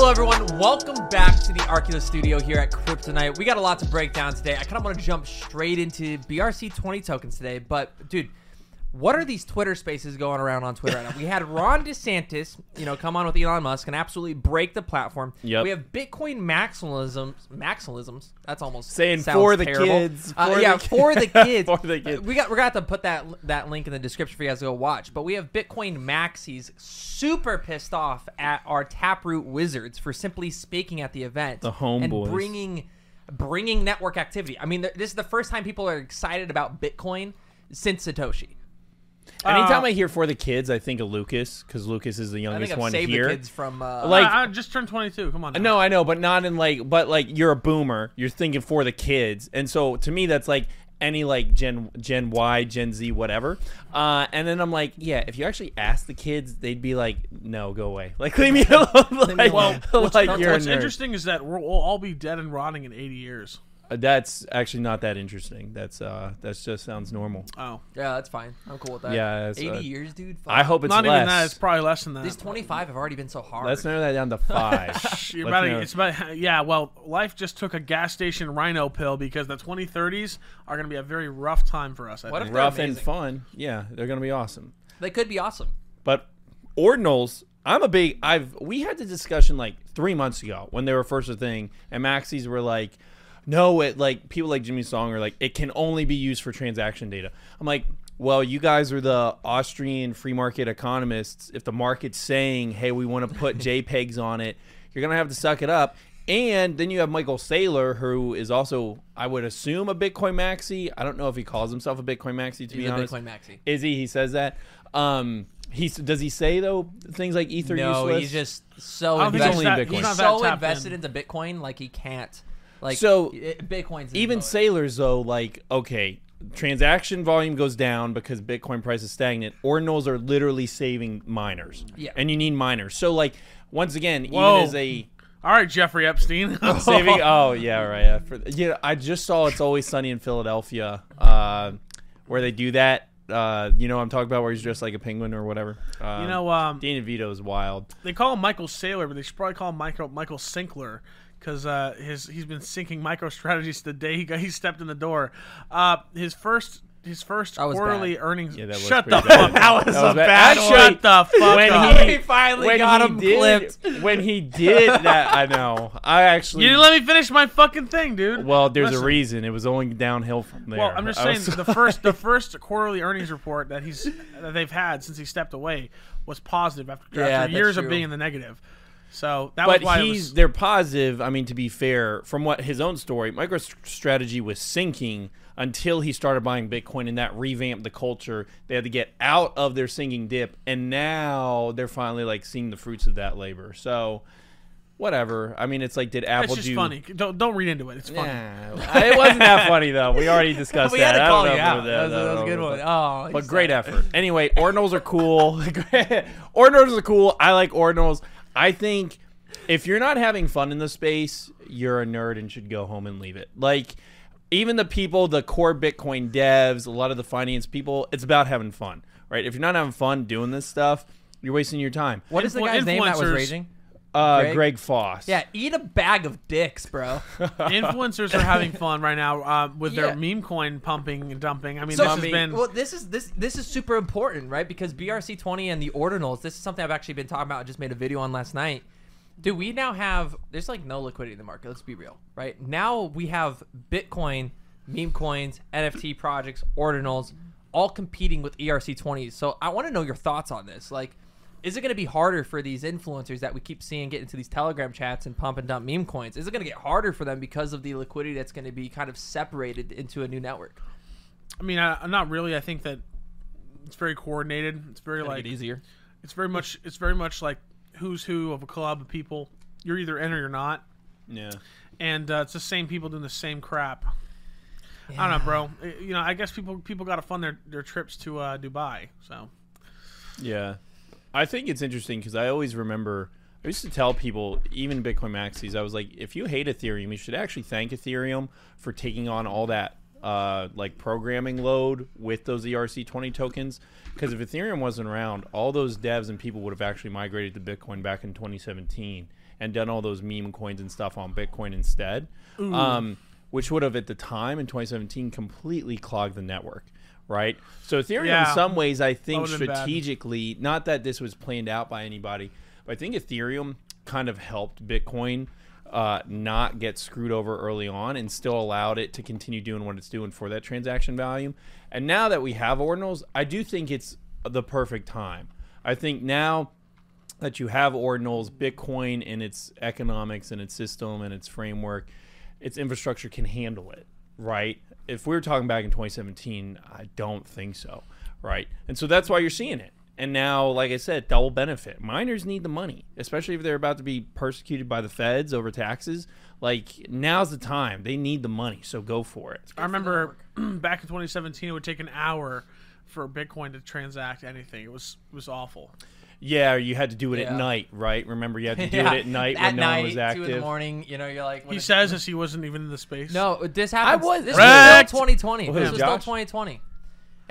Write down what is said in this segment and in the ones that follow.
Hello, everyone. Welcome back to the Arculus studio here at CryptoKnight. We got a lot to break down today. I kind of want to jump straight into BRC20 tokens today, but dude, what are these Twitter spaces going around on Twitter right now? We had Ron DeSantis, you know, come on with Elon Musk and absolutely break the platform. Yep. We have Bitcoin maximalisms. Maximalisms. That's almost Saying for the terrible. kids, Uh, for yeah, the for the kids. For the Uh, kids. we got we're gonna have to put that that link in the description for you guys to go watch. But we have Bitcoin maxis super pissed off at our Taproot wizards for simply speaking at the event, The homeboys. and bringing bringing network activity. I mean, th- this is the first time people are excited about Bitcoin since Satoshi. Anytime I hear for the kids, I think of Lucas because Lucas is the I youngest think I've one saved here. the kids from uh, Like- I, I just turned 22. Come on. now. No, I know, but not in like, but like you're a boomer. You're thinking for the kids, and so to me, that's like any like Gen Gen Y, Gen Z, whatever. Uh, and then I'm like, yeah, if you actually ask the kids, they'd be like, no, go away, like leave me alone. like, Well, what's, like what's you're a interesting is that we'll, we'll all be dead and rotting in 80 years. Uh, That's actually not that interesting. That's uh, that's just sounds normal. Oh, yeah, that's fine. I'm cool with that. Yeah, it's, eighty uh, years, dude. Fuck. I hope it's not less. even that. It's probably less than that. these 25 have already been so hard. Let's narrow that down to five. You're about to- it's about yeah. Well, life just took a gas station rhino pill because the 2030s are going to be a very rough time for us. I What think. if they're rough and amazing. fun. Yeah, they're gonna be awesome. They could be awesome. But ordinals, I'm a big. I've we had the discussion like three months ago when they were first a thing, and maxis were like, no, it like people like Jimmy Song are like it can only be used for transaction data. I'm like. Well, you guys are the Austrian free market economists. If the market's saying, "Hey, we want to put JPEGs on it," you're gonna have to suck it up. And then you have Michael Saylor, who is also, I would assume, a Bitcoin maxi. I don't know if he calls himself a Bitcoin maxi. To He's be a honest, Bitcoin maxi. is he? He says that. Um, he's does he say though things like ether No, useless? he's just so I don't he's he's invested. only Bitcoin. he's so invested in. into Bitcoin, like he can't. Like So, i- Bitcoin's even motor. sailors though. Like okay, transaction volume goes down because Bitcoin price is stagnant. Ordinals are literally saving miners. Yeah. and you need miners. So like once again, Whoa. even as a All right, Jeffrey Epstein. saving. oh yeah, right. Yeah, for, yeah, I just saw it's always sunny in Philadelphia, uh, where they do that. Uh, you know, what I'm talking about where he's dressed like a penguin or whatever. Um, you know, um, Danny Vito is wild. they call him Michael Saylor, but they should probably call him Michael Michael Sinkler because uh, his he's been sinking MicroStrategy's the day he got, he stepped in the door. Uh, his first his first was quarterly bad. earnings. Yeah, that was shut pretty the bad. fuck up. That was bad. Actually, Shut the fuck when up. he, He finally when got he him did, clipped. When he did that, I know. I actually. you didn't let me finish my fucking thing, dude. well, there's Listen. a reason. It was only downhill from there. Well, I'm just saying was- the first the first quarterly earnings report that he's that they've had since he stepped away was positive after, Yeah, after that's years of being in the negative. So that but was why he's was, they're positive. I mean, to be fair, from what his own story, MicroStrategy was sinking until he started buying Bitcoin, and that revamped the culture. They had to get out of their sinking dip, and now they're finally like seeing the fruits of that labor. So, whatever. I mean, it's like did Apple it's just do? funny. Don't don't read into it. It's funny. Nah, it wasn't that funny though. We already discussed we that. had to I call don't you out. That was, that was a good that one. was- Oh, but he's great effort. Anyway, ordinals are cool. ordinals are cool. I like ordinals. I think if you're not having fun in the space, you're a nerd and should go home and leave it. Like even the people, the core Bitcoin devs, a lot of the finance people, it's about having fun, right? If you're not having fun doing this stuff, you're wasting your time. What is the Influ- guy's name that was influencers- raging? Uh, Greg? Greg? Foss. Yeah, eat a bag of dicks, bro. Influencers are having fun right now uh, with Yeah. their meme coin pumping and dumping. I mean, So, this has been well, this is this this is super important, right? Because BRC twenty and the ordinals. This is something I've actually been talking about. I just made a video on last night. Do we now have? There's like no liquidity in the market. Let's be real, right? Now we have Bitcoin, meme coins, NFT projects, ordinals, all competing with ERC twenties. So I want to know your thoughts on this. Like, is it going to be harder for these influencers that we keep seeing get into these Telegram chats and pump and dump meme coins? Is it going to get harder for them because of the liquidity that's going to be kind of separated into a new network? I mean, I, not really. I think that it's very coordinated. It's very Gonna like easier. it's very much it's very much like who's who of a club of people. You're either in or you're not, Yeah. and uh, it's the same people doing the same crap. I don't know, bro. Uh, You know, I guess people people got to fund their their trips to uh, Dubai. So Yeah. I think it's interesting because I always remember I used to tell people, even Bitcoin maxis, I was like, if you hate Ethereum, you should actually thank Ethereum for taking on all that uh, like programming load with those ERC20 tokens. Because if Ethereum wasn't around, all those devs and people would have actually migrated to Bitcoin back in 2017. and done all those meme coins and stuff on Bitcoin instead, um, which would have at the time in 2017 completely clogged the network. Right, so Ethereum, Yeah. in some ways, I think would've bad. strategically, not that this was planned out by anybody, but I think Ethereum kind of helped Bitcoin uh, not get screwed over early on and still allowed it to continue doing what it's doing for that transaction volume. And now that we have ordinals, I do think it's the perfect time. I think now that you have ordinals, Bitcoin and its economics and its system and its framework, its infrastructure can handle it, right? If we were talking back in 2017, I don't think so, right? And so that's why you're seeing it. And now, like I said, double benefit. Miners need the money, especially if they're about to be persecuted by the feds over taxes. Like now's the time. They need the money, so go for it. I remember back in 2017, it would take an hour for Bitcoin to transact anything. It was it was awful. Yeah, you had to do it at night, right? Remember, you had to do Yeah, it at night at when no night, one was two in the morning. You know, you're like, He is- says as he wasn't even in the space. No, this happened. I was- This Correct. was still 2020. Well, this who, was still Josh? 2020.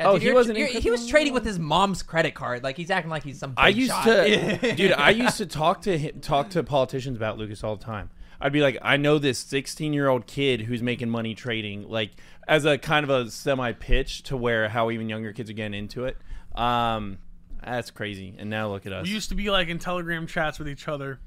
Oh, dude, he wasn't He was trading with his mom's credit card. Like he's acting like he's some. Big I used shot. to, dude. I used to talk to hi- talk to politicians about Lucas all the time. I'd be like, I know this 16 year old kid who's making money trading, like as a kind of a semi pitch to where how even younger kids are getting into it. Um, that's crazy. And now look at us. we used to be like in Telegram chats with each other.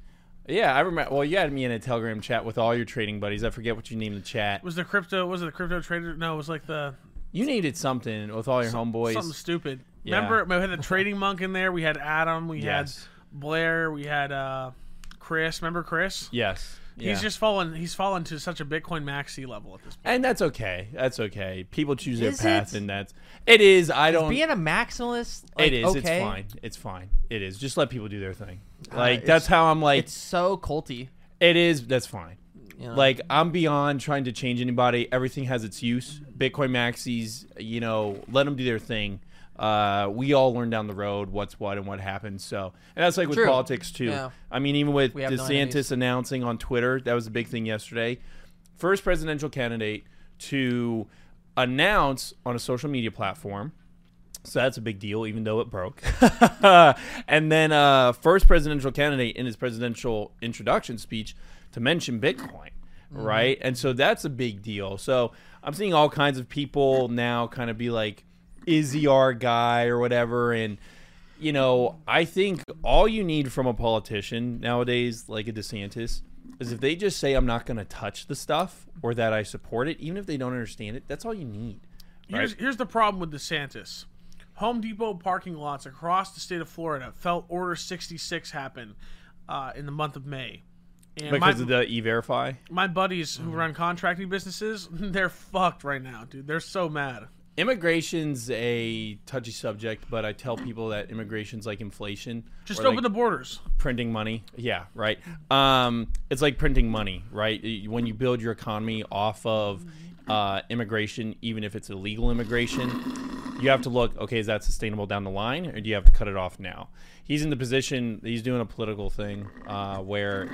yeah, I remember. Well, you had me in a Telegram chat with all your trading buddies. I forget what you named the chat. Was the crypto? Was it the crypto trader? No, it was like the You needed something with all your homeboys. something stupid. Yeah. Remember, we had the trading monk in there. We had Adam. We Yes. had Blair. We had uh, Chris. Remember Chris? Yes. Yeah. He's just fallen. He's fallen to such a Bitcoin maxi level at this point. and that's okay. That's okay. People choose their Is path, it? and that's it. Is I don't. Being a maximalist, like, it is. Okay, It's fine. It's fine. It is. Just let people do their thing. Uh, Like it's- that's how I'm like. It's so culty. It is. That's fine. You know? Like I'm beyond trying to change anybody. Everything has its use. Bitcoin maxis, you know, let them do their thing. Uh, we all learn down the road what's what and what happens. So, and that's like with True. politics too. Yeah. I mean, even with have no DeSantis announcing on Twitter, that was a big thing yesterday. First presidential candidate to announce on a social media platform so that's a big deal, even though it broke. and then uh, first presidential candidate in his presidential introduction speech to mention Bitcoin, right? And so that's a big deal. So I'm seeing all kinds of people now kind of be like, "Is our guy?" or whatever. And you know, I think all you need from a politician nowadays, like a DeSantis, is if they just say, "I'm not going to touch the stuff," or that I support it, even if they don't understand it. That's all you need. Here's Right. here's the problem with DeSantis. Home Depot parking lots across the state of Florida felt Order 66 happen uh, in the month of May. And Because my, of the e-verify. my buddies who run contracting businesses, they're fucked right now, dude. They're so mad. Immigration's a touchy subject, but I tell people that immigration's like inflation. Just open like the borders. printing money. Yeah, right. Um, it's like printing money, right? When you build your economy off of uh, immigration, even if it's illegal immigration, you have to look. Okay, is that sustainable down the line, or do you have to cut it off now? He's in the position. He's doing a political thing uh, where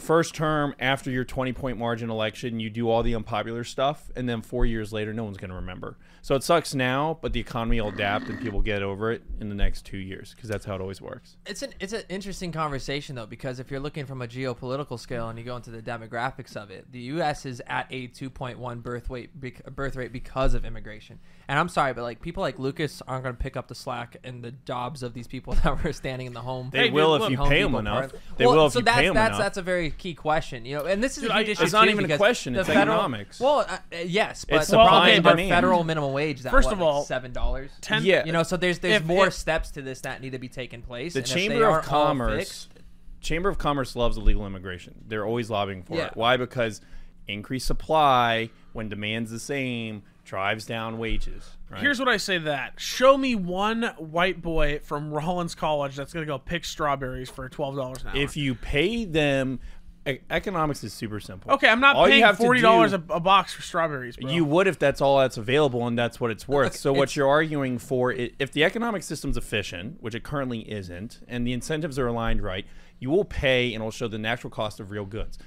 first term after your 20 point margin election you do all the unpopular stuff and then four years later no one's going to remember so it sucks now but the economy will adapt and people get over it in the next two years because that's how it always works It's an it's an interesting conversation though because if you're looking from a geopolitical scale and you go into the demographics of it, the U.S. is at a 2.1 birth rate birth rate because of immigration. And I'm sorry, but like people like Lucas aren't going to pick up the slack and the jobs of these people that were standing in the home. They Hey, will if you pay them enough. They well, will if so you that's, pay them that's, enough. That's a very key question, you know. And this is Dude, a I- huge issue It's not too, even a question, the it's federal, economics. Well, uh, yes, but It's the the problem supply is and our federal minimum wage. That, First what, of like all, seven dollars. Yeah. You know, so there's there's If- more if- steps to this that need to be taken place. the and if they chamber of aren't commerce chamber of commerce loves illegal immigration they're always lobbying for Yeah. it why because increased supply when demand's the same drives down wages right? Here's what I say to that. Show me one white boy from Rollins College that's going to go pick strawberries for $12 an hour. if you pay them e- economics is super simple okay, I'm not All you paying have to $40 do- a, a box for strawberries, bro. You would if that's all that's available and that's what it's worth. Okay, so what it's- you're arguing for, i if the economic system's efficient, which it currently isn't, and the incentives are aligned right, you will pay and it'll show the natural cost of real goods.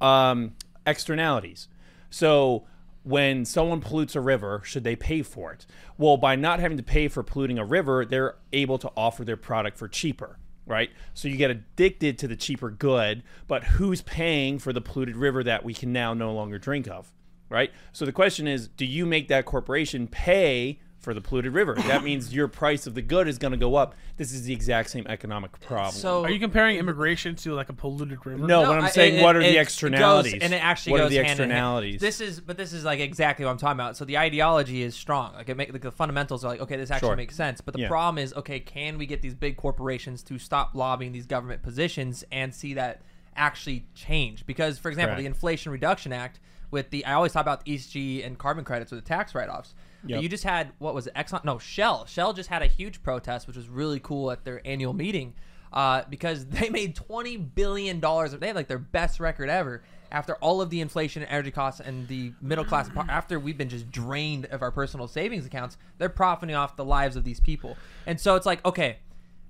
Um, externalities. So when someone pollutes a river, should they pay for it? Well, by not having to pay for polluting a river, they're able to offer their product for cheaper. right? So you get addicted to the cheaper good, but who's paying for the polluted river that we can now no longer drink of, right? So the question is, do you make that corporation pay for the polluted river? That means your price of the good is going to go up. This is the exact same economic problem. So Are you comparing immigration to like a polluted river? no, No, what I'm I- saying, it- what are it- the it externalities? goes- and it actually what goes are the hand in hand. externalities? This is, but this is like exactly what I'm talking about. So the ideology is strong. Like it make like the fundamentals are like, okay, this actually Sure. makes sense. But the Yeah. problem is, okay, can we get these big corporations to stop lobbying these government positions and see that actually change? Because, for example, Correct. the Inflation Reduction Act with the I always talk about the ESG and carbon credits with the tax write-offs. Yep. You just had what was it? Exxon? No, Shell. Shell just had a huge protest, which was really cool at their annual meeting, uh, because they made twenty billion dollars. They had like their best record ever after all of the inflation and energy costs and the middle class. After we've been just drained of our personal savings accounts, they're profiting off the lives of these people. And so it's like, okay,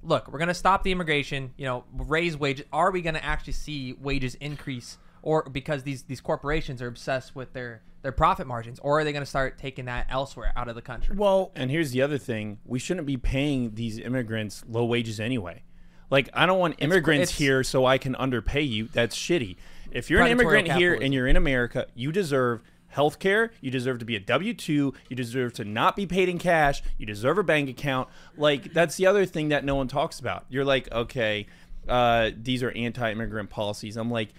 look, we're gonna stop the immigration. You know, raise wages. Are we gonna actually see wages increase? Or because these these corporations are obsessed with their their profit margins, or are they going to start taking that elsewhere out of the country? Well, And here's the other thing: we shouldn't be paying these immigrants low wages anyway. Like, I don't want immigrants it's- here so I can underpay you. That's shitty. If you're an Predatory immigrant here and you're in America, you deserve health care. You deserve to be a W 2. You deserve to not be paid in cash. You deserve a bank account. Like, that's the other thing that no one talks about. You're like, okay, uh, these are anti immigrant policies. I'm like,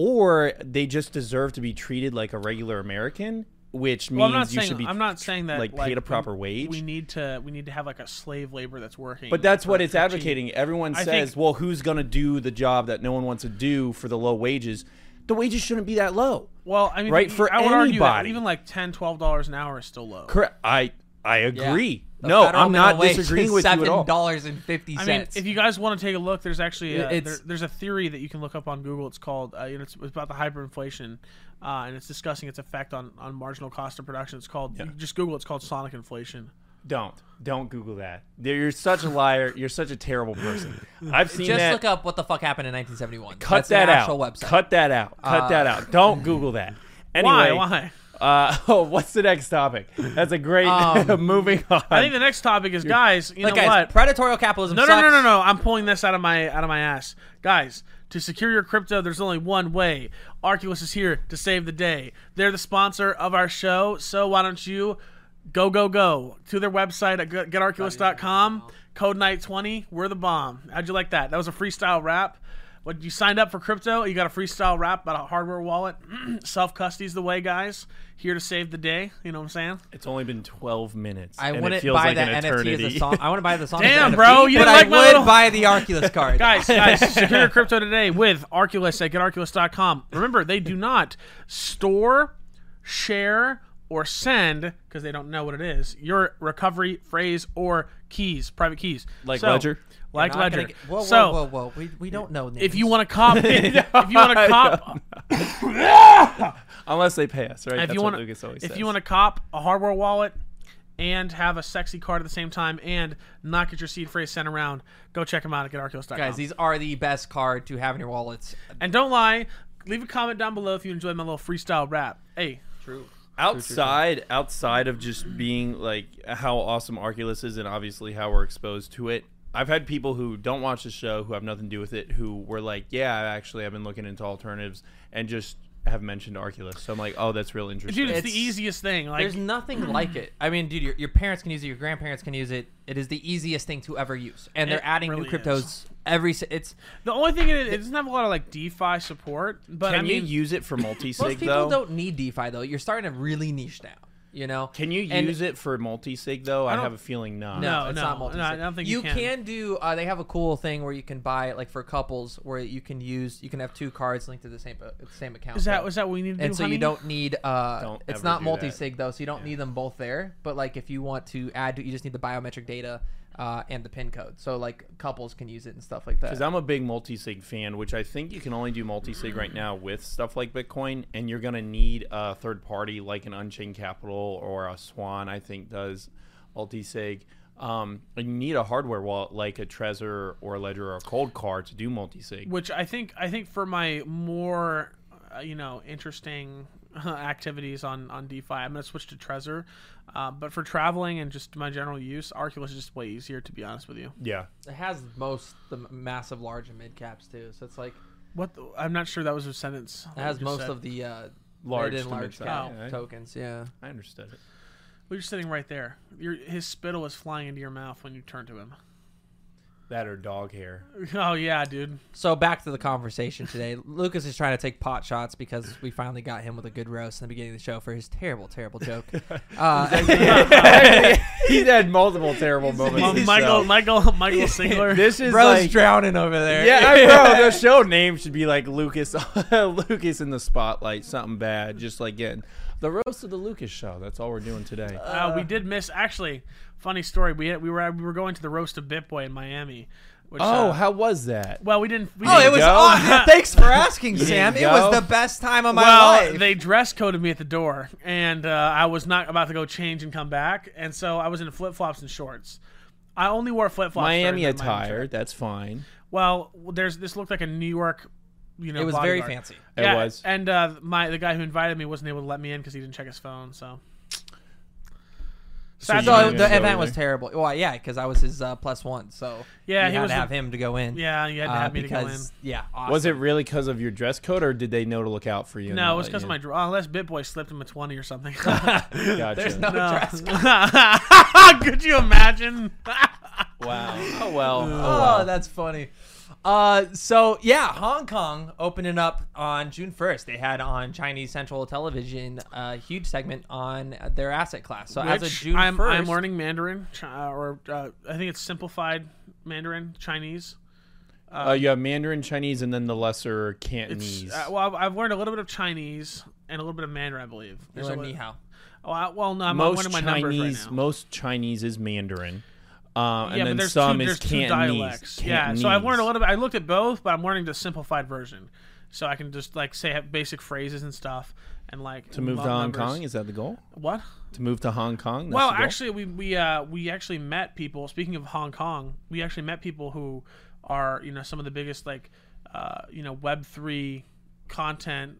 or they just deserve to be treated like a regular American, which means well, I'm not you saying should be I'm not saying that like, paid a proper wage. We need to we need to have like a slave labor that's working. But that's what it's for cheap. advocating. Everyone I says, think- well, who's going to do the job that no one wants to do for the low wages? The wages shouldn't be that low. Well, I mean, Right, for I would argue that anybody. even like 10 dollars an hour is still low. Correct. I I agree. The No, I'm not disagreeing with you at all. dollars and fifty I cents. mean, if you guys want to take a look, there's actually a, It's- there, there's a theory that you can look up on Google. It's called uh, you know, it's, it's about the hyperinflation, uh, and it's discussing its effect on, on marginal cost of production. It's called you just Google. It's called sonic inflation. Don't don't Google that. You're such a liar. You're such a terrible person. I've seen just that. look up what the fuck happened in 1971. Cut That's that an out. actual website. Cut that out. Cut Uh, that out. Don't Google that. Anyway, Why? Why? Uh, oh, what's the next topic? That's a great. Um, moving on. I think the next topic is guys. You know guys, what? predatory capitalism. No, no, no, sucks. no, no. I'm pulling this out of my out of my ass, guys. To secure your crypto, there's only one way. Arculus is here to save the day. They're the sponsor of our show, so why don't you go, go, go to their website at get- getarculus.com. Code Knight 20. We're the bomb. How'd you like that? That was a freestyle rap. When you signed up for crypto, you got a freestyle rap about a hardware wallet. Self custody's the way, guys. Here to save the day. You know what I'm saying? It's only been 12 minutes. I and it wouldn't feels buy like that an NFT as eternity. a song. I want to buy the song. Damn, bro, NFT, you but didn't I my would little- buy the Arculus card. guys, guys, secure your crypto today with Arculus at getarculus.com. Remember, they do not store, share, or send because they don't know what it is. Your recovery phrase or keys, private keys, Like So, Ledger? like Ledger. get- Whoa, whoa, so whoa, whoa. We, we don't know. if you want to cop, if you want to cop, Unless they pay us, right? if That's you want Lucas always if says. you want to cop a hardware wallet and have a sexy card at the same time and not get your seed phrase sent around, go check them out at getarculus.com. guys, these are the best card to have in your wallets. And don't lie. Leave a comment down below if you enjoyed my little freestyle rap. Hey, True. Outside outside of just being like how awesome Arculus is and obviously how we're exposed to it. I've had people who don't watch the show who have nothing to do with it who were like, "Yeah, actually, I've been looking into alternatives and just have mentioned Arculus." So I'm like, "Oh, that's real interesting." dude, it's, It's- the easiest thing. Like, There's nothing like it. I mean, dude, your, your parents can use it. Your grandparents can use it. It is the easiest thing to ever use, and they're adding really new cryptos every. It's the only thing it, it doesn't have a lot of like DeFi support, but Can I mean, you use it for multi-sig people though? don't need DeFi though. You're starting to really niche down. You know? Can you And- use it for multi-sig though? I, don't- have a feeling not. No, No, it's no, not no, multi. I don't think you can. do. Uh, they have a cool thing where you can buy it, like for couples where you can use. You can have two cards linked to the same uh, the same account. is that was that what we need to and do? so honey? you don't need uh Don't it's not do multi that. sig though so you don't need them both there but like if you want to add you just need the biometric data uh, and the pin code so like couples can use it and stuff like that. Because I'm a big multi-sig fan, which I think you can only do multi-sig right now with stuff like Bitcoin, and you're gonna need a third party like an Unchained Capital or a Swan. I think does multi-sig. Um, and you need a hardware wallet like a Trezor or a Ledger or a Coldcard to do multi-sig. Which I think I think for my more, uh, you know, interesting activities on on DeFi. I'm gonna switch to Trezor, uh, but for traveling and just my general use, Arculus is just way easier to be honest with you. Yeah. It has most the massive, large, and mid caps too. So it's like What the, I'm not sure that was a sentence. it has most of the uh, Large and large mid-size, cap yeah, tokens. Yeah. I understood it. We were sitting right there. Your his spittle was flying into your mouth when you turned to him. That or dog hair. Oh yeah, dude. So back to the conversation today. Lucas is trying to take pot shots because we finally got him with a good roast in the beginning of the show for his terrible, terrible joke. Uh, He's had multiple terrible moments. Well, himself. Michael, Michael, Michael Singler. This is bro's like, drowning over there. yeah, bro. The show name should be like Lucas, Lucas in the spotlight. Something bad, just like getting the roast of the Lucas show. That's all we're doing today. Uh, we did miss. Actually, funny story. We had, we were we were going to the roast of Bitboy in Miami. Which, oh, uh, how was that? well, we didn't. We Oh, didn't it was. go? aw- thanks for asking, Sam. didn't It was the best time of my well, life. they dress coded me at the door, and uh, I was not about to go change and come back, and so I was in flip flops and shorts. I only wore flip flops. Miami during the attire. trip. That's fine. Well, there's this looked like a New York, you know. it was very bodyguard. fancy. It was. and uh, my the guy who invited me wasn't able to let me in because he didn't check his phone. So. So Sad you the event was terrible. Well, yeah, because I was his uh, plus one. So Yeah, you he had was to the- have him to go in. Yeah, you had to uh, have me to go in. because yeah, awesome. Was it really because of your dress code, or did they know to look out for you? and No, not it was let because you of my in? draw. Unless BitBoy slipped him a twenty or something. Gotcha. There's no No. dress code. Could you imagine? Wow. Oh well. Oh, Oh, well. that's funny. Uh, so yeah, Hong Kong opening up on June first. They had on Chinese Central Television a huge segment on their asset class. So as of Which June I'm, first, I'm learning Mandarin, uh, or uh, I think it's simplified Mandarin Chinese. Uh, you have Mandarin, Chinese, and then the lesser Cantonese. uh, well, I've, I've learned a little bit of Chinese and a little bit of Mandarin, I believe. You There's a learn li- Oh, I, well, no, I'm most learning my numbers Chinese, right now. most Chinese is Mandarin, uh, yeah, and but then there's some two, is there's two Cantonese. dialects. Yeah, so I've learned a Cantonese. little bit. I looked at both, but I'm learning the simplified version, so I can just like say have basic phrases and stuff, and like To move to Hong numbers. Kong, is that the goal? What? To move to Hong Kong? That's well, the goal? actually, we we uh, we actually met people. Speaking of Hong Kong, we actually met people who are you know some of the biggest like uh, you know Web three content.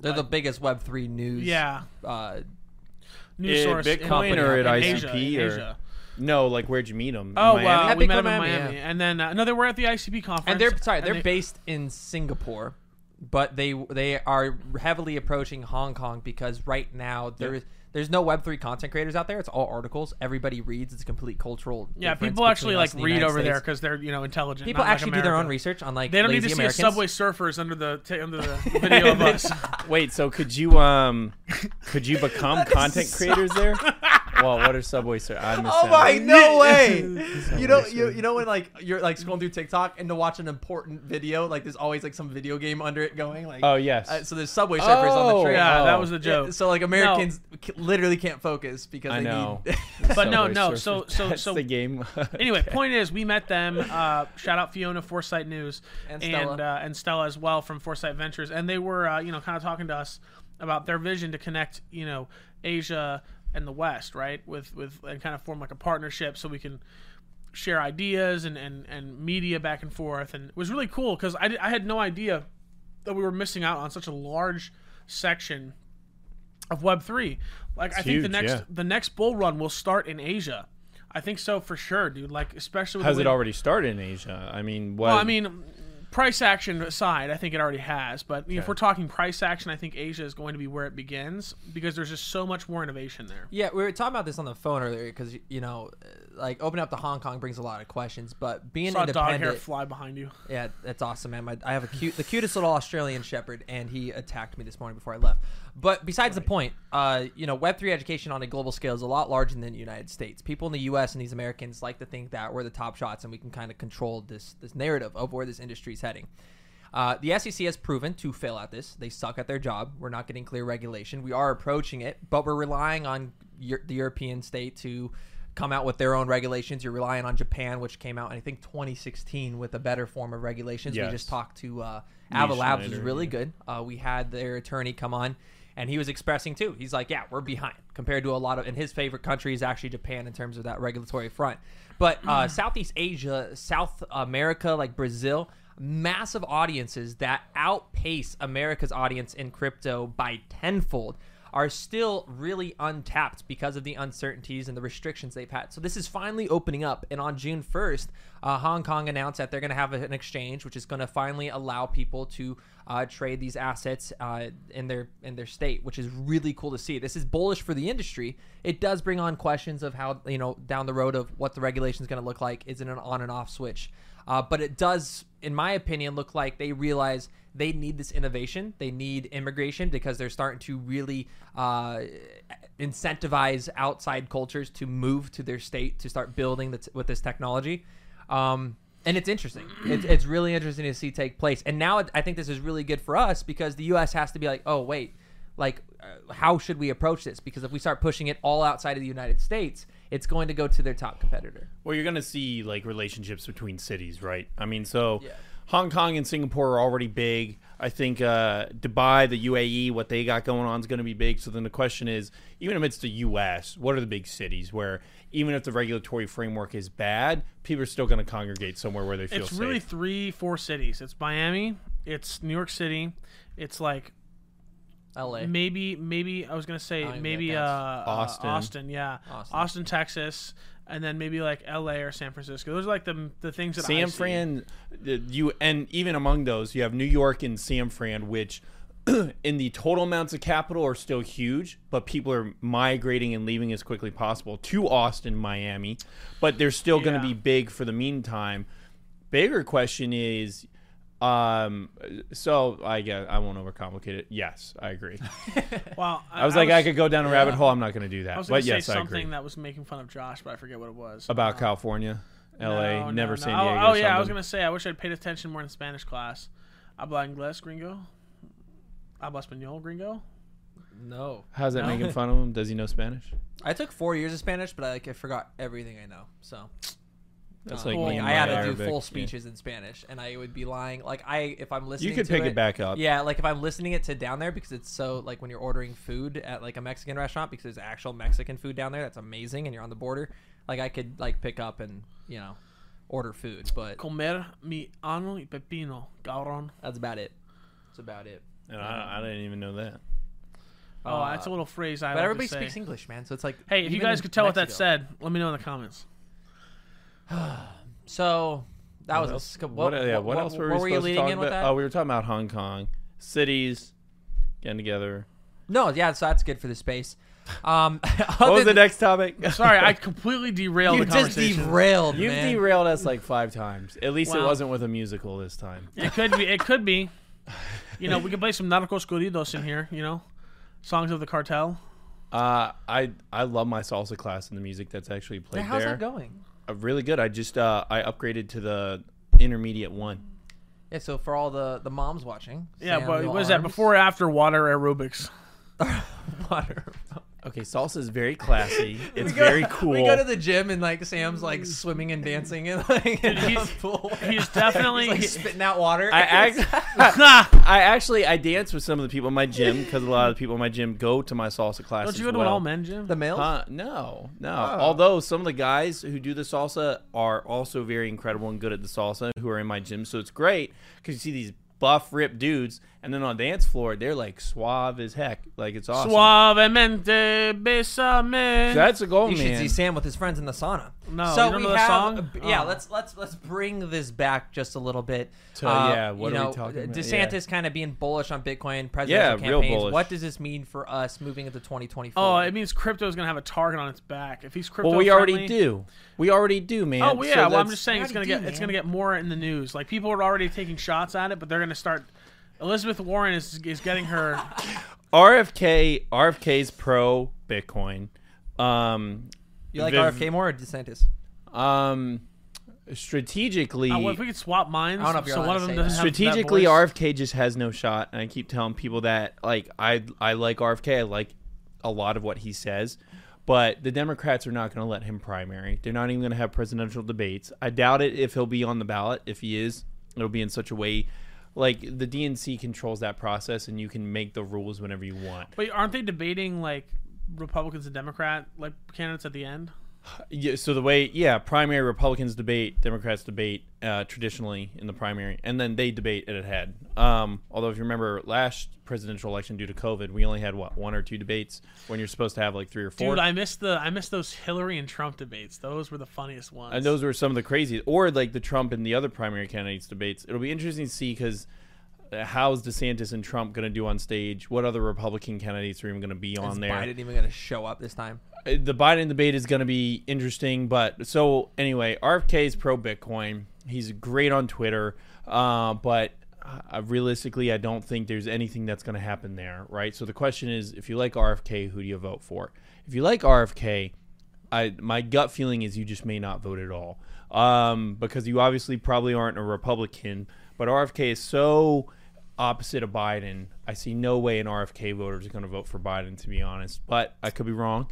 They're the biggest Web three news. Yeah, Uh, news At source Bitcoin in, or in at Asia, ICP in or- Asia. No, like where'd you meet them? Oh, Miami? wow. At we met Bitcoin them in Miami, Miami, yeah. and then uh, no, they were at the ICP conference, and they're sorry, they're they- based in Singapore, but they they are heavily approaching Hong Kong because right now there is there's no Web three content creators out there. It's all articles. Everybody reads. It's a complete cultural. Yeah, difference people actually between like and the read United over there States. because they're you know intelligent. People not like actually do their own America. research on like They don't need lazy to see a Subway Surfers under the ta- under the video of us. Wait, so could you um could you become content so- creators there? well, what are Subway Sir? I missed Oh out. my no way! you know you, you know when like you're like scrolling through TikTok and to watch an important video like there's always like some video game under it going like Oh yes. uh, so there's Subway Surfers on the Oh, train. yeah, that Oh. was the Yeah, joke. so like Americans c- literally can't focus because I they know. need. But no, no, Surfers. so- so- That's so- the game. anyway, point is, we met them. Uh, shout out Fiona Foresight News And Stella. and, uh, and Stella as well from Foresight Ventures, and they were uh, you know kind of talking to us about their vision to connect you know Asia and the West, right? With with and kind of form like a partnership so we can share ideas and and, and media back and forth, and it was really cool because I, I had no idea that we were missing out on such a large section of Web three. Like I It's think the next yeah. the next bull run will start in Asia. I think so for sure, dude. Like especially with Has it already started in Asia? I mean, what? Well, I mean, price action aside, I think it already has. But know, if we're talking price action, I think Asia is going to be where it begins because there's just so much more innovation there. Yeah, we were talking about this on the phone earlier because you know, like opening up to Hong Kong brings a lot of questions. But being Saw a dog hair independent, fly behind you. yeah, that's awesome, man. My, I have a cute, the cutest little Australian Shepherd, and he attacked me this morning before I left. But besides the point, uh, you know, Web three education on a global scale is a lot larger than the United States. People in the U.S. and these Americans like to think that we're the top shots and we can kind of control this this narrative of where this industry is heading. Uh, the SEC has proven to fail at this. They suck at their job. We're not getting clear regulation. We are approaching it, but we're relying on Eu- the European state to come out with their own regulations. You're relying on Japan, which came out, in, I think, 2016 with a better form of regulations. Yes. We just talked to uh, Ava Labs, is really yeah. good. Uh, we had their attorney come on, and he was expressing too. He's like, "Yeah, we're behind compared to a lot of." And his favorite country is actually Japan in terms of that regulatory front. But uh, Southeast Asia, South America, like Brazil, massive audiences that outpace America's audience in crypto by tenfold are still really untapped because of the uncertainties and the restrictions they've had. So this is finally opening up, and on June 1st, uh, Hong Kong announced that they're going to have an exchange, which is going to finally allow people to uh, trade these assets uh, in their in their state, which is really cool to see. This is bullish for the industry. It does bring on questions of how you know down the road of what the regulation is going to look like. Is it an on and off switch? Uh, but it does, in my opinion, look like they realize they need this innovation. They need immigration because they're starting to really uh, incentivize outside cultures to move to their state to start building t- with this technology. Um, and it's interesting. It's, it's really interesting to see take place. And now it, I think this is really good for us because the U.S. has to be like, oh wait, like uh, how should we approach this? Because if we start pushing it all outside of the United States, it's going to go to their top competitor. Well, you're going to see like relationships between cities, right? I mean, so Yeah. Hong Kong and Singapore are already big. I think uh, Dubai, the UAE, what they got going on is going to be big. So then the question is, even if it's the U.S., what are the big cities where even if the regulatory framework is bad, people are still going to congregate somewhere where they feel It's safe? really three, four cities. It's Miami, it's New York City, it's like L.A. maybe maybe I was gonna say maybe think uh, that's- uh, Austin. Austin, yeah, Austin. Austin. Texas, and then maybe like L.A. or San Francisco. Those are like the the things that San. Fran, you and even among those, you have New York and San Fran, which in the total amounts of capital are still huge, but people are migrating and leaving as quickly possible to Austin, Miami, but they're still going to be big for the meantime. Bigger question is, um, so I guess I won't overcomplicate it. Yes, I agree. Well, I was like, I could go down a rabbit hole. I'm not going to do I that, was but say yes, I something agree. that was making fun of Josh, but I forget what it was. About Uh, California, L.A., no, never no, San no. Diego. Oh, oh, yeah, I was gonna say I wish I'd paid attention more in Spanish class. Habla inglés, gringo. Habla español, gringo. No, How's that No. making fun of him? Does he know Spanish? I took four years of Spanish, but I like I forgot everything I know. So That's uh, like Well, me and I had my to do Arabic, full yeah. speeches in Spanish, and I would be lying. Like I, if I'm listening, You could to pick it, it back up. Yeah, like if I'm listening it to down there because it's so like when you're ordering food at like a Mexican restaurant because there's actual Mexican food down there that's amazing, and you're on the border. Like I could like pick up and you know order food, but Comer mi ano y pepino, cabrón. that's about it. That's about it. And I, I didn't even know that. Oh, Uh, that's a little phrase I But like everybody to say. speaks English, man. So it's like Hey, if you even guys in could tell what that Mexico. said, let me know in the comments. So that was What a else? sc- What, yeah, what, else were we what supposed you to leading talk in with about? that? Oh, we were talking about Hong Kong cities getting together. No, yeah, so that's good for the space. Um, What was the next topic? Sorry, I completely derailed You the just conversation. derailed, You've man. derailed us like five times. At least it wasn't with a musical this time. It could be. It could be. You know, we could play some Narcos Corridos in here. You know, songs of the cartel. Uh, I I love my salsa class and the music that's actually Yeah, played how's there. that going? Really good. I just uh, I upgraded to the intermediate one. Yeah, so for all the the moms watching, Yeah, Sam, but your was that arms- before or after water aerobics? water? Okay, salsa is very classy. It's go- very cool. We go to the gym and like Sam's like swimming and dancing and like in he's- the pool. he's definitely- He's, like spitting out water. I act, I actually I dance with some of the people in my gym because a lot of the people in my gym go to my salsa class. Don't you as go to well. an all men gym? the males. Huh? No, no. Oh. Although some of the guys who do the salsa are also very incredible and good at the salsa, who are in my gym, so it's great because you see these buff, ripped dudes, and then on dance floor they're like suave as heck. Like it's awesome. Suavemente, besame. That's a goal, you should see Sam with his friends in the sauna. No, so you don't we know the have, song? yeah. Oh. Let's let's let's bring this back just a little bit. To- yeah, uh, what you are we talking about? DeSantis kind of being bullish on Bitcoin presidential Yeah, real campaigns. bullish. What does this mean for us moving into 2024? Oh, it means crypto is gonna have a target on its back. If he's crypto, well, we already do. We already do, man. Oh well, So yeah. well, I'm just saying it's gonna get do, it's gonna get more in the news. Like people are already taking shots at it, but they're gonna start. Elizabeth Warren is is getting her. RFK. RFK's pro Bitcoin. Um, you like Viv- RFK more or DeSantis? Um, strategically, Uh, well, if we could swap minds, I don't know if you're so allowed one to of them say doesn't have that strategically voice. RFK just has no shot, and I keep telling people that like I I like RFK, I like a lot of what he says, but the Democrats are not going to let him primary. They're not even going to have presidential debates. I doubt it if he'll be on the ballot. If he is, it'll be in such a way. Like the DNC controls that process, and you can make the rules whenever you want. But aren't they debating like Republicans and Democrat like candidates at the end? Yeah, so the way, yeah, primary Republicans debate, Democrats debate, uh, traditionally in the primary, and then they debate it ahead. Um, although, if you remember last presidential election due to COVID, we only had what one or two debates when you're supposed to have like three or four. Dude, I missed the I missed those Hillary and Trump debates. Those were the funniest ones. and those were some of the craziest, or like the Trump and the other primary candidates debates. It'll be interesting to see because how's DeSantis and Trump going to do on stage? What other Republican candidates are even going to be on Is there? Biden even going to show up this time? Uh, the Biden debate is going to be interesting. But so anyway, RFK is pro Bitcoin. He's great on Twitter, uh, but uh, realistically, I don't think there's anything that's going to happen there, right? So the question is, if you like RFK, who do you vote for? If you like RFK, I my gut feeling is you just may not vote at all, um, because you obviously probably aren't a Republican. But RFK is so opposite of Biden. I see no way an RFK voter is going to vote for Biden, to be honest. But I could be wrong.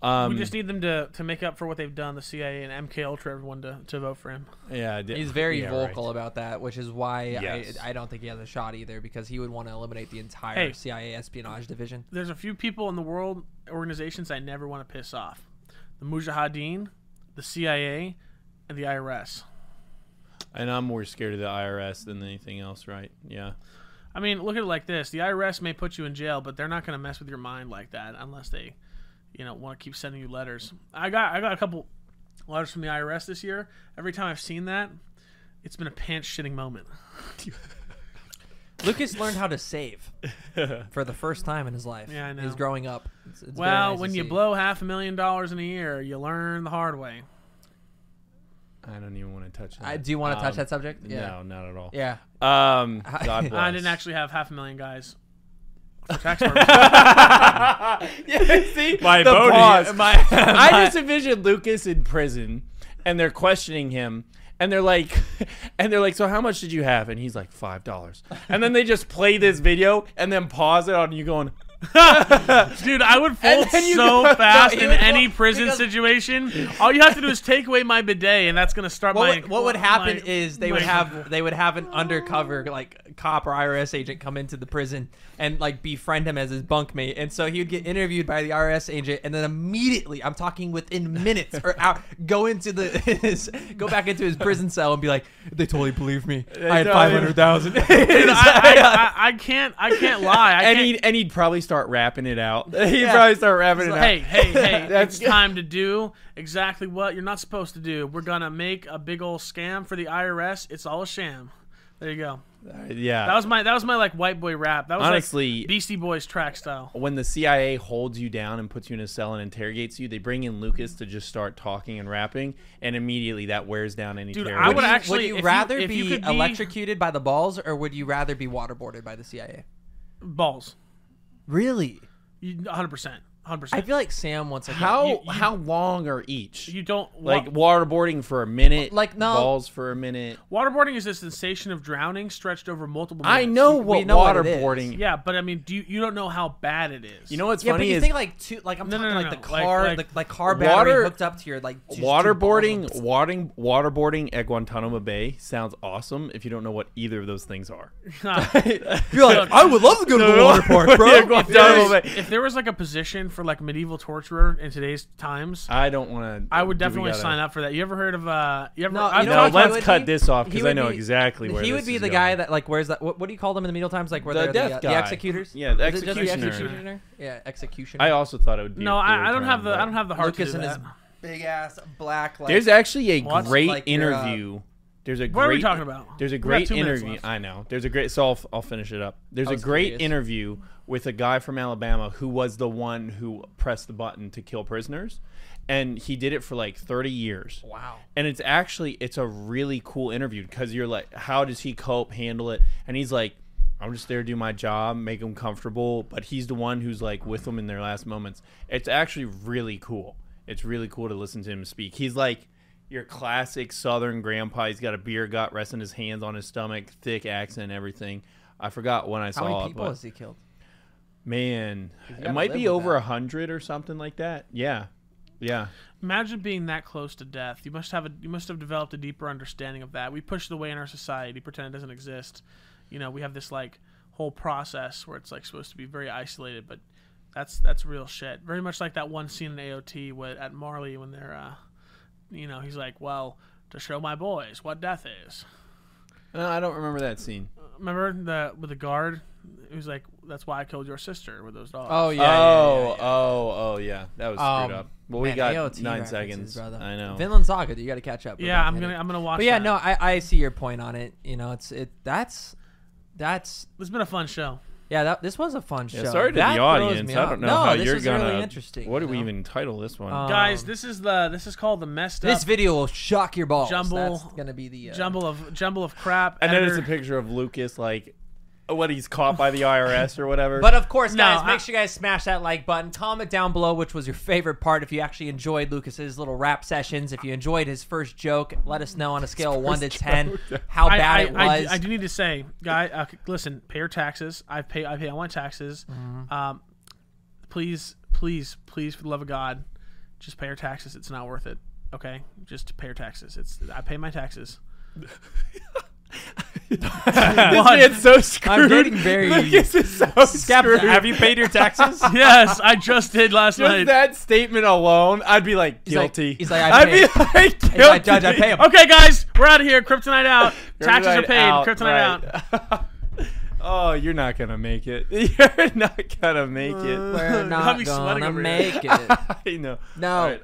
Um, we just need them to, to make up for what they've done. The CIA and MK Ultra, everyone to, to vote for him. yeah, did- He's very yeah, vocal right. about that, which is why Yes. I, I don't think he has a shot either because he would want to eliminate the entire Hey. CIA espionage division. There's a few people in the world organizations I never want to piss off: the Mujahideen, the CIA, and the IRS. And I'm more scared of the IRS than anything else, right? Yeah. I mean, look at it like this: the IRS may put you in jail, but they're not going to mess with your mind like that unless they, you know, want to keep sending you letters. I got I got a couple letters from the IRS this year. Every time I've seen that, it's been a pants shitting moment. Lucas learned how to save for the first time in his life. Yeah, I know. He's growing up. It's, it's well, nice when you see. blow half a million dollars in a year, you learn the hard way. I don't even want to touch that. I, do you want to touch Um, that subject? No, not at all. Yeah. Um, God bless. I didn't actually have half a million guys. For tax purposes. yeah, see, My the voting- pause. my- I my- just envisioned Lucas in prison, and they're questioning him, and they're like, and they're like, so how much did you have? And he's like, five dollars. And then they just play this video and then pause it on you going, Dude, I would fold so go- fast no, in any prison situation. All you have to do is take away my bidet, and that's gonna start What my. would, what would happen my- is they my- would have they would have an undercover like cop or IRS agent come into the prison and like befriend him as his bunkmate, and so he would get interviewed by the IRS agent, and then immediately, I'm talking within minutes or hour, go into the his, go back into his prison cell and be like, they totally believe me. I had five hundred thousand. I, I, I, I can't. I can't lie. I and can't. he'd and he'd probably start rapping it out. He'd Yeah. probably start rapping it out. hey, hey, hey! That's it's time to do exactly what you're not supposed to do. We're gonna make a big old scam for the IRS. It's all a sham. There you go. Uh, yeah. That was my that was my like white boy rap. That was Honestly- like Beastie Boys track style. when the CIA holds you down and puts you in a cell and interrogates you, they bring in Lucas to just start talking and rapping, and immediately that wears down any Dude, terror. I would would you, actually- would you you- rather you be could be- electrocuted by the balls or would you rather be waterboarded by the CIA? Balls. Really? 100 percent. 100. I feel like Sam wants like how you- you- how long are each? You don't like waterboarding for a minute, Like, no. balls for a minute. waterboarding is a sensation of drowning stretched over multiple. Minutes. I know we what know what it is. waterboarding. Yeah, but I mean, do you, you don't know how bad it is? You know what's Yeah, but funny you is think like two, like I'm No, talking no, no, like the no. Like- car, like- like, like car battery Water- hooked up to your like two waterboarding, balls. watering, waterboarding at Guantanamo Bay sounds awesome. If you don't know what either of those things are, You're like, I would love to go to the No, water park, yeah, bro. if, there was, if there was like a position for like medieval torturer in today's times, I don't want to. I would definitely sign up for that. You ever heard of uh? You ever? No, I've you know talked let's would cut be? this off because I know be- exactly where he this would be is the going. guy that like wears that. What, what do you call them in the medieval times? Like where The they're death the, guy. the executors. Yeah, the Is it just the executioner. executioner. Yeah, executioner. I also thought it would be. No, a I, I third don't have the I don't have the heart Lucas to do and his that. big ass black. Like, There's actually a What? great Like your, uh, interview. There's a What are we great. talking about? There's a We got great two interview. I know. There's a great. So I'll, I'll finish it up. There's a great curious. interview with a guy from Alabama who was the one who pressed the button to kill prisoners, and he did it for like 30 years. wow. And it's actually it's a really cool interview because you're like, how does he cope, handle it? And he's like, I'm just there to do my job, make them comfortable. But he's the one who's like with them in their last moments. It's actually really cool. It's really cool to listen to him speak. He's like your classic Southern grandpa. He's got a beer gut, resting his hands on his stomach, thick accent, everything. I forgot when I saw. How saw many it, people but has he killed? Man, it might be over a hundred or something like that. Yeah, yeah. Imagine being that close to death. You must have a you must have developed a deeper understanding of that. We push it away in our society, pretend it doesn't exist. You know, we have this like whole process where it's like supposed to be very isolated, but that's that's real shit. Very much like that one scene in AOT with, at Marley when they're, uh, you know, he's like, well, to show my boys what death is. No, I don't remember that scene. Remember the with the guard? He was like, "That's why I killed your sister with those dogs." Oh yeah. oh, yeah, yeah, yeah. oh, oh, yeah. That was Um, screwed up. Well, we man, got AOT nine references, seconds. brother. I know. Vinland Saga, you got to catch up. yeah, I'm About gonna it. I'm gonna watch. But yeah, that. no, I, I see your point on it. You know, it's it. That's that's it's been a fun show. yeah. That this was a fun show. Yeah, sorry to That the throws audience. me I off. don't know no, how this you're was gonna. Really interesting. what do you we know? even title this one? Um, Guys, this is the this is called the messed up. This up video will shock your balls. Jumble- That's gonna be the uh, jumble of jumble of crap. and then it's a editor- picture of Lucas, like, what he's caught by the IRS or whatever. But of course, No, guys, I- make sure you guys smash that like button. Comment down below which was your favorite part. If you actually enjoyed Lucas's little rap sessions, if you enjoyed his first joke, let us know on a scale of one to ten joke. how bad I, it I, was. I do need to say, guy, uh, listen, pay your taxes. I pay I pay all my taxes. Mm-hmm. Um, please, please, please, for the love of God, just pay your taxes. It's not worth it. Okay, just pay your taxes. It's I pay my taxes. this man's so screwed. I'm getting very Lucas is so Scap, screwed. have you paid your taxes? yes, I just did last Just night. that statement alone, I'd be like He's like- guilty. he's like, I I'd be like guilty. like, Judge, I pay him. Okay, guys, we're out of here. CryptoKnight out. Taxes are paid. out, CryptoKnight out. oh, you're not gonna make it. You're not gonna make it. We're I'm not gonna make it. I know. No. All right.